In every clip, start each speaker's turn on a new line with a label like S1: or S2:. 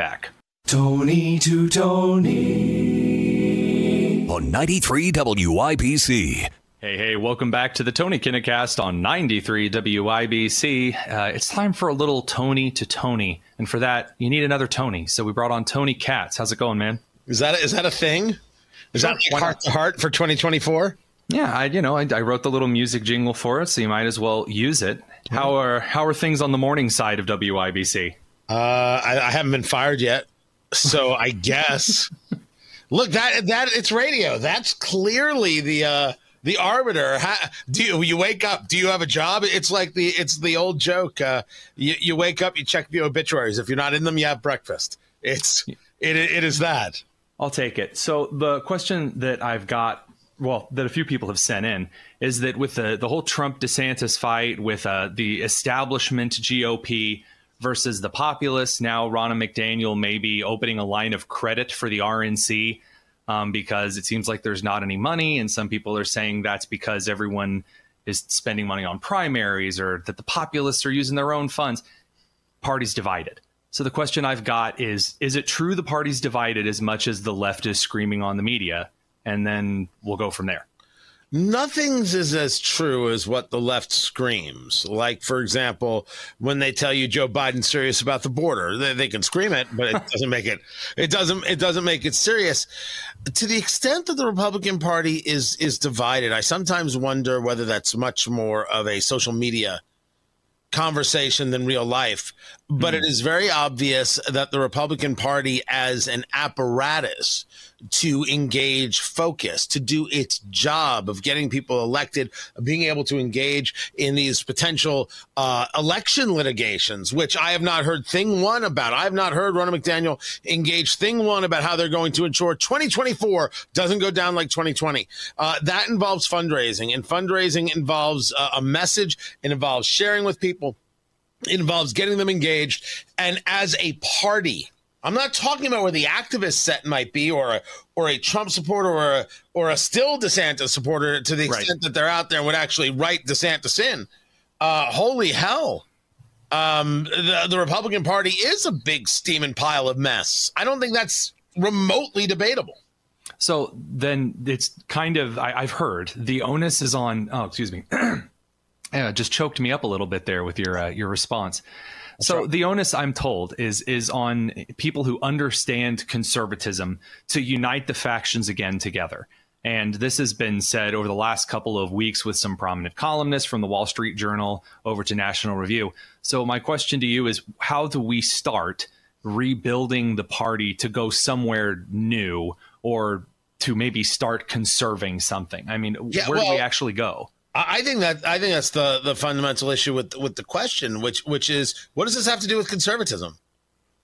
S1: back.
S2: Tony to Tony.
S3: On 93 WIBC.
S1: Hey, hey, welcome back to the Tony Kinnett Cast on 93 WIBC. Uh, it's time for a little Tony to Tony. And for that, you need another Tony. So we brought on Tony Katz. How's it going, man?
S4: Is that is that a thing? Is
S1: Sure,
S4: that
S1: why
S4: like heart to heart for 2024?
S1: Yeah, I, you know, I, I wrote the little music jingle for it, so you might as well use it. How are how are things on the morning side of WIBC?
S4: Uh, I, I haven't been fired yet, so I guess. Look, that that it's radio. That's clearly the uh, the arbiter. How, do you, you wake up? Do you have a job? It's like the it's the old joke. Uh, you, you wake up, you check the obituaries. If you're not in them, you have breakfast. It's it it is that.
S1: I'll take it. So the question that I've got, well, that a few people have sent in, is that with the the whole Trump DeSantis fight, with uh, the establishment GOP versus the populace, now Ronna McDaniel may be opening a line of credit for the RNC um, because it seems like there's not any money, and some people are saying that's because everyone is spending money on primaries or that the populists are using their own funds. Party's divided. So the question I've got is is it true the party's divided as much as the left is screaming on the media? And then we'll go from there.
S4: Nothing's is as true as what the left screams. Like, for example, when they tell you Joe Biden's serious about the border, they, they can scream it, but it doesn't make it. It doesn't. It doesn't make it serious. To the extent that the Republican Party is is divided, I sometimes wonder whether that's much more of a social media conversation than real life. But it hmm. is very obvious that the Republican Party, as an apparatus to engage focus, to do its job of getting people elected, of being able to engage in these potential uh, election litigations, which I have not heard thing one about. I have not heard Ronna McDaniel engage thing one about how they're going to ensure 2024 doesn't go down like 2020. Uh, that involves fundraising, and fundraising involves uh, a message, it involves sharing with people. It involves getting them engaged. And as a party, I'm not talking about where the activist set might be, or a or a Trump supporter, or a or a still DeSantis supporter, to the
S1: Right.
S4: extent that they're out there and would actually write DeSantis in. Uh, holy hell! Um, the the Republican Party is a big steaming pile of mess. I don't think that's remotely debatable.
S1: So then it's kind of I, I've heard the onus is on. Oh, excuse me. yeah, just choked me up a little bit there with your uh, your response. So the onus I'm told is is on people who understand conservatism to unite the factions again together. And this has been said over the last couple of weeks with some prominent columnists from the Wall Street Journal over to National Review. So my question to you is how do we start rebuilding the party to go somewhere new or to maybe start conserving something? I mean,
S4: Yeah,
S1: where do we actually go?
S4: I think that I think that's the the fundamental issue with with the question, which which is what does this have to do with conservatism?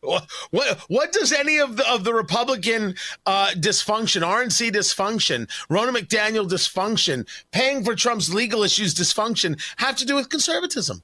S4: What what, what does any of the of the Republican uh, dysfunction, RNC dysfunction, Ronna McDaniel dysfunction, paying for Trump's legal issues dysfunction have to do with conservatism?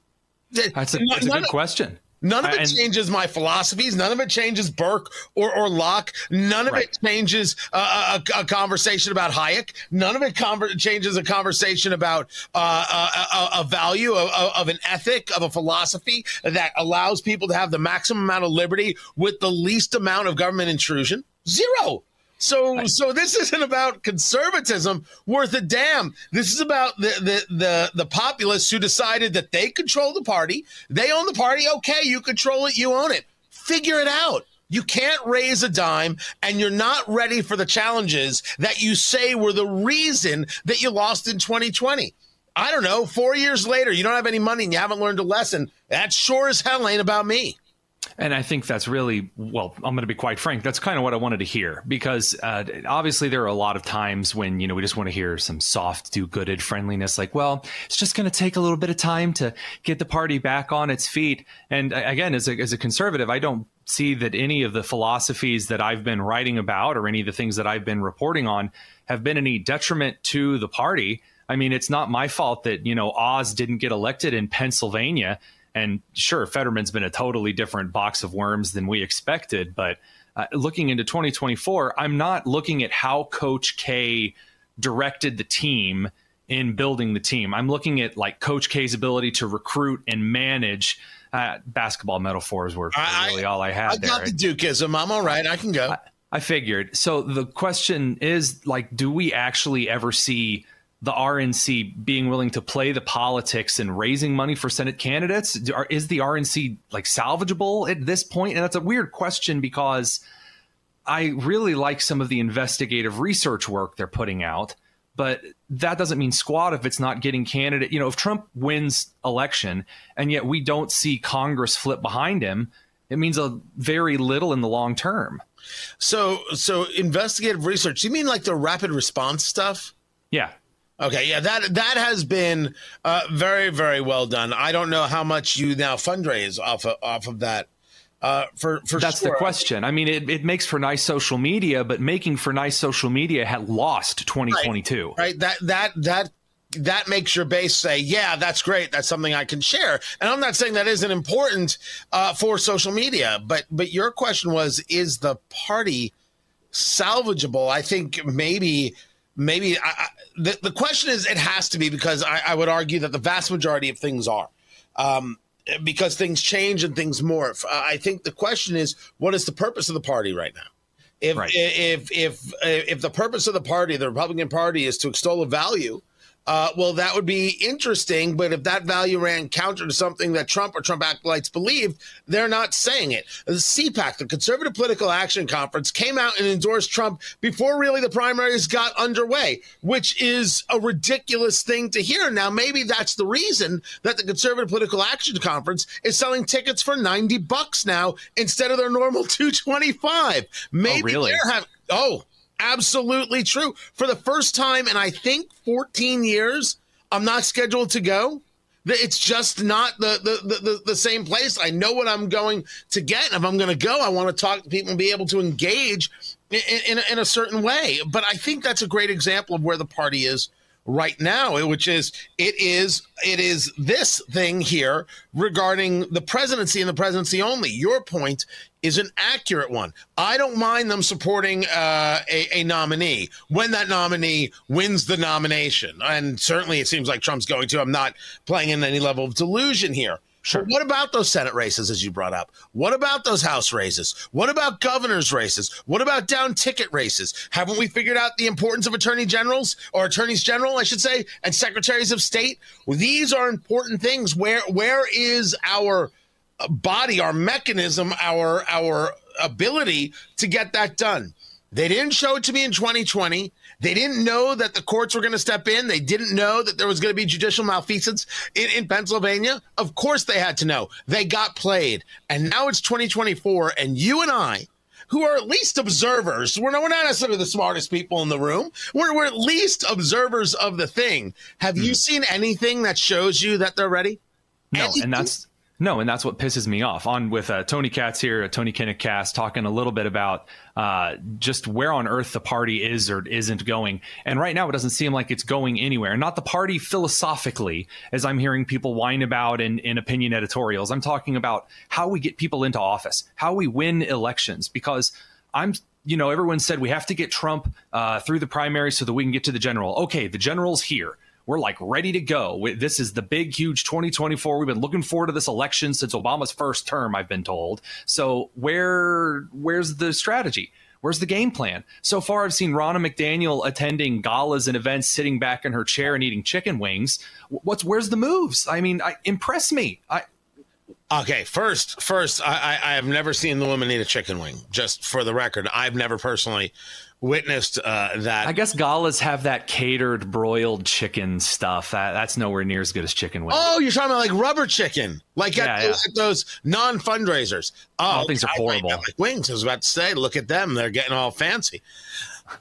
S1: That's a, that's a good question.
S4: None of it
S1: And-
S4: changes my philosophies. None of it changes Burke or, or Locke. None of
S1: Right.
S4: it changes uh, a, a conversation about Hayek. None of it conver- changes a conversation about uh, a, a, a value of of an ethic, of a philosophy that allows people to have the maximum amount of liberty with the least amount of government intrusion. Zero. So, so this isn't about conservatism worth a damn. This is about the the the the populists who decided that they control the party. They own the party. Okay, you control it. You own it. Figure it out. You can't raise a dime, and you're not ready for the challenges that you say were the reason that you lost in 2020. I don't know. Four years later, you don't have any money and you haven't learned a lesson. That sure as hell ain't about me.
S1: And I think that's really, well, I'm going to be quite frank. That's kind of what I wanted to hear because uh, obviously there are a lot of times when, you know, we just want to hear some soft, do gooded friendliness like, well, it's just going to take a little bit of time to get the party back on its feet. And again, as a, as a conservative, I don't see that any of the philosophies that I've been writing about or any of the things that I've been reporting on have been any detriment to the party. I mean, it's not my fault that, you know, Oz didn't get elected in Pennsylvania. And sure, Fetterman's been a totally different box of worms than we expected. But uh, looking into 2024, I'm not looking at how Coach K directed the team in building the team. I'm looking at like Coach K's ability to recruit and manage uh, basketball metaphors were really I, all I had. I
S4: got
S1: there.
S4: the Dukeism. I'm all right. I can go.
S1: I, I figured. So the question is, like, do we actually ever see? The RNC being willing to play the politics and raising money for Senate candidates? Is the RNC like salvageable at this point? And that's a weird question because I really like some of the investigative research work they're putting out, but that doesn't mean squat if it's not getting candidate. You know, if Trump wins election and yet we don't see Congress flip behind him, it means a very little in the long term.
S4: So, so investigative research. You mean like the rapid response stuff?
S1: Yeah.
S4: Okay, yeah, that that has been uh, very very well done. I don't know how much you now fundraise off of, off of that. Uh, for for
S1: that's
S4: sure.
S1: the question. I mean, it, it makes for nice social media, but making for nice social media had lost 2022.
S4: Right, right. That that that that makes your base say, yeah, that's great. That's something I can share. And I'm not saying that isn't important uh, for social media, but but your question was, is the party salvageable? I think maybe maybe I, I, the, the question is it has to be because I, I, would argue that the vast majority of things are um, because things change and things morph i think the question is what is the purpose of the party right now if right. if if if the purpose of the party the republican party is to extol a value uh, well, that would be interesting. But if that value ran counter to something that Trump or Trump acolytes believed, they're not saying it. The CPAC, the Conservative Political Action Conference, came out and endorsed Trump before really the primaries got underway, which is a ridiculous thing to hear. Now, maybe that's the reason that the Conservative Political Action Conference is selling tickets for 90 bucks now instead of their normal 225. Maybe
S1: oh, really?
S4: they're having. Oh, absolutely true. For the first time in I think 14 years, I'm not scheduled to go. It's just not the, the, the, the, same place. I know what I'm going to get. And if I'm going to go, I want to talk to people and be able to engage in, in, in a certain way. But I think that's a great example of where the party is right now, which is it is it is this thing here regarding the presidency and the presidency only. Your point is an accurate one. I don't mind them supporting uh, a, a, nominee when that nominee wins the nomination, and certainly it seems like Trump's going to. I'm not playing in any level of delusion here. Sure. But what about those Senate races, as you brought up? What about those House races? What about governor's races? What about down ticket races? Haven't we figured out the importance of attorney generals or attorneys general, I should say, and secretaries of state? Well, these are important things. Where where is our uh, body, our mechanism, our our ability to get that done? They didn't show it to me in 2020. They didn't know that the courts were going to step in. They didn't know that there was going to be judicial malfeasance in, in Pennsylvania. Of course, they had to know. They got played. And now it's 2024, and you and I, who are at least observers, we're, we're not necessarily the smartest people in the room, we're, we're at least observers of the thing. Have mm. you hmm. seen anything that shows you that they're ready?
S1: No, anything? and that's no, and that's what pisses me off. On with uh, Tony Katz here, a Tony Kinnett cast, talking a little bit about uh, just where on earth the party is or isn't going. And right now, it doesn't seem like it's going anywhere. Not the party philosophically, as I'm hearing people whine about in, in opinion editorials. I'm talking about how we get people into office, how we win elections, because I'm you know, everyone said we have to get Trump uh, through the primary so that we can get to the general. Okay, the general's here. We're like ready to go. This is the big, huge 2024. We've been looking forward to this election since Obama's first term, I've been told. So where where's the strategy? Where's the game plan? So far, I've seen Ronna McDaniel attending galas and events, sitting back in her chair and eating chicken wings. What's where's the moves? I mean, I, impress me. I,
S4: Okay, first, first, I, I have never seen the woman eat a chicken wing. Just for the record, I've never personally witnessed uh, that.
S1: I guess galas have that catered broiled chicken stuff. That, that's nowhere near as good as chicken wings.
S4: Oh, you're talking about like rubber chicken, like at, yeah. Those, those non fundraisers. Oh,
S1: things are horrible.
S4: Like wings. I was about to say, look at them; they're getting all fancy.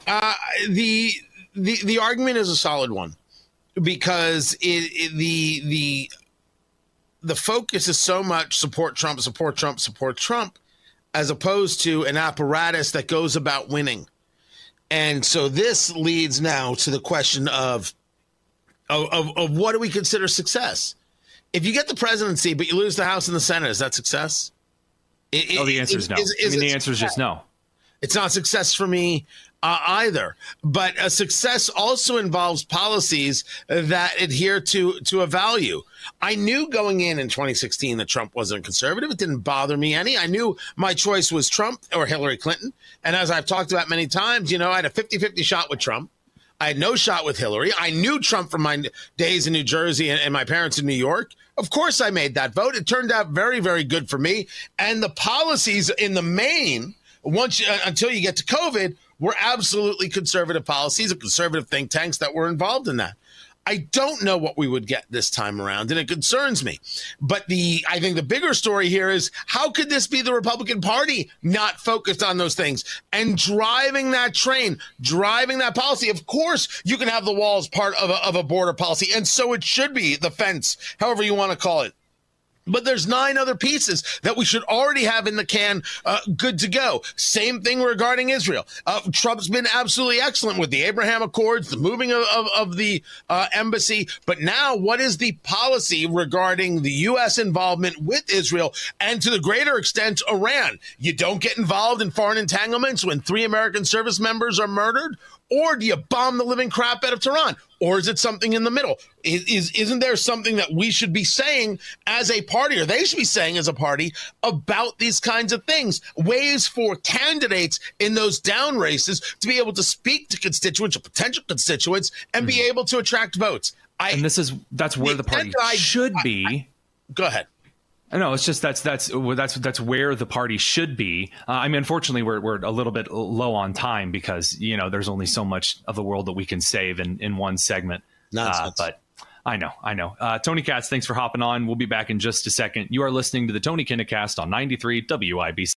S4: Uh, the the the argument is a solid one because it, it the the the focus is so much support Trump, support Trump, support Trump, as opposed to an apparatus that goes about winning. And so this leads now to the question of, of, of, what do we consider success? If you get the presidency, but you lose the House and the Senate, is that success?
S1: It, oh, the answer is no. Is, is I mean, the answer is just no.
S4: It's not success for me uh, either. But a success also involves policies that adhere to to a value. I knew going in in 2016 that Trump wasn't conservative. It didn't bother me any. I knew my choice was Trump or Hillary Clinton. And as I've talked about many times, you know, I had a 50 50 shot with Trump. I had no shot with Hillary. I knew Trump from my days in New Jersey and, and, my parents in New York. Of course, I made that vote. It turned out very, very good for me. And the policies in the main, once you, uh, until you get to COVID, were absolutely conservative policies of conservative think tanks that were involved in that. I don't know what we would get this time around, and it concerns me. But the I think the bigger story here is how could this be the Republican Party not focused on those things and driving that train, driving that policy? Of course, you can have the walls part of a, of a border policy, and so it should be the fence, however you want to call it. But there's nine other pieces that we should already have in the can, uh, good to go. Same thing regarding Israel. Uh, Trump's been absolutely excellent with the Abraham Accords, the moving of, of, of the uh, embassy. But now, what is the policy regarding the U.S. involvement with Israel and to the greater extent, Iran? You don't get involved in foreign entanglements when three American service members are murdered? Or do you bomb the living crap out of Tehran? Or is it something in the middle? Is, is isn't there something that we should be saying as a party, or they should be saying as a party about these kinds of things? Ways for candidates in those down races to be able to speak to constituents or potential constituents and mm-hmm. be able to attract votes.
S1: I, and this is that's where the, the party I, should be. I,
S4: go ahead.
S1: No, it's just that's that's that's that's where the party should be. Uh, I mean, unfortunately, we're we're a little bit low on time because you know there's only so much of the world that we can save in in one segment. Uh, but I know, I know. Uh, Tony Katz, thanks for hopping on. We'll be back in just a second. You are listening to the Tony Kinnett Cast on 93 WIBC.